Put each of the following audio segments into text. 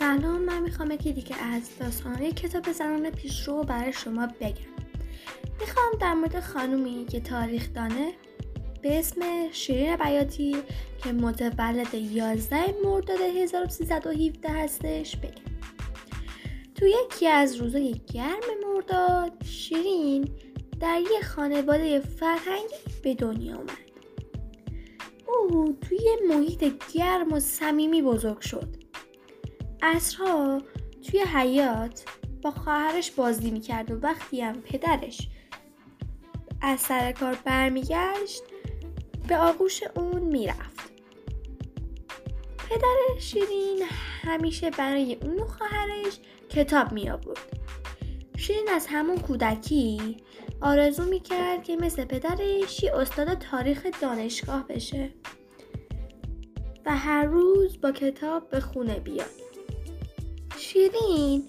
سلام من می‌خوام یکی دیگه از داستانهای کتاب زنان پیشرو برای شما بگم. می‌خوام در مورد خانومی که تاریخ دانه به اسم شیرین بیاتی که متولد 11 مرداد 1317 هستش بگم. تو یکی از روزای گرم مرداد شیرین در یه خانواده فرهنگی به دنیا اومد. او توی محیط گرم و صمیمی بزرگ شد. اصرها توی حیات با خواهرش بازی می‌کرد و وقتی هم پدرش از سر کار برمیگشت به آغوش اون می‌رفت. پدر شیرین همیشه برای اون و خواهرش کتاب می آورد شیرین از همون کودکی آرزو می‌کرد که مثل پدرش یه استاد تاریخ دانشگاه بشه و هر روز با کتاب به خونه بیاد. شیرین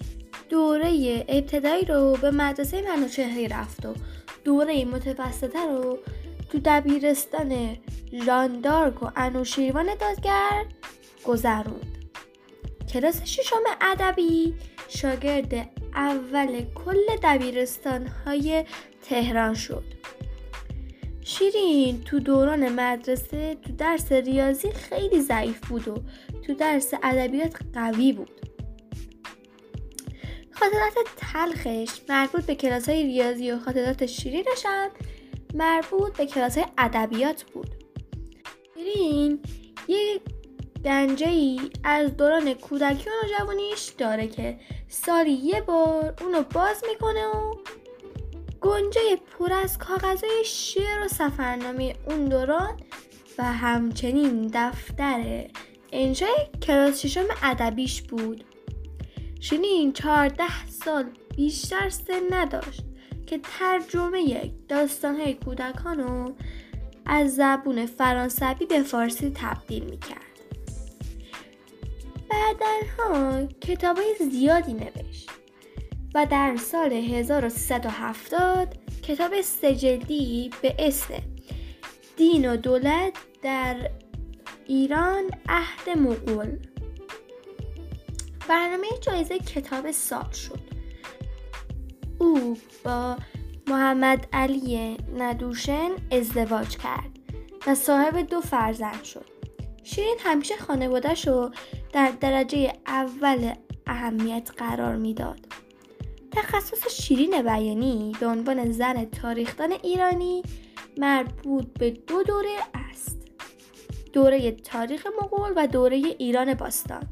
دوره ابتدایی رو به مدرسه منوچهری رفت و دوره متوسطه رو تو دبیرستان ژاندارک و انوشیروان دادگر گذروند. کلاس ششم ادبی شاگرد اول کل دبیرستان های تهران شد. شیرین تو دوران مدرسه تو درس ریاضی خیلی ضعیف بود و تو درس ادبیات قوی بود. خاطرات تلخش مربوط به کلاس های ریاضی و خاطرات شیرینش هم مربوط به کلاس های ادبیات بود. شیرین یه گنجه از دوران کودکی و جوانیش داره که سالی یه بار اونو باز می‌کنه و گنجه پر از کاغذهای شعر و سفرنامه اون دوران و همچنین دفتر انشای کلاس ششم ادبیش بود. شنین چهارده سال بیشتر سن نداشت که ترجمه داستانهای کودکان رو از زبون فرانسوی به فارسی تبدیل می‌کرد. بعدنها کتاب زیادی نوشت و در سال 1370 کتاب سجلدی به اسم دین و دولت در ایران عهد مغول برنامه جایزه کتاب سال شد. او با محمد علی ندوشن ازدواج کرد و صاحب دو فرزند شد. شیرین همیشه خانوادهش رو در درجه اول اهمیت قرار می‌داد. تخصص شیرین بیانی به عنوان زن تاریخدان ایرانی مربوط به دو دوره است. دوره تاریخ مغول و دوره ایران باستان.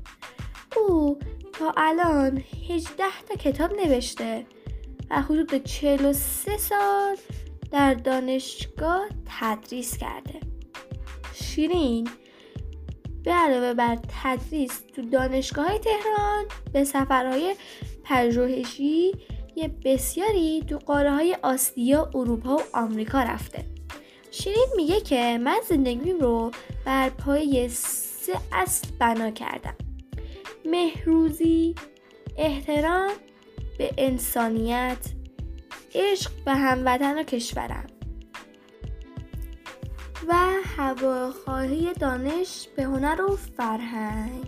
او تا الان 18 تا کتاب نوشته و حدود 43 سال در دانشگاه تدریس کرده. شیرین به علاوه بر تدریس تو دانشگاه تهران به سفرهای پژوهشی بسیاری تو قاره های آسیا، اروپا و آمریکا رفته. شیرین میگه که من زندگیم رو بر پای سه اصل بنا کردم. مهروزی احترام به انسانیت عشق به هموطن و کشورم. و هواخواهی دانش به هنر و فرهنگ.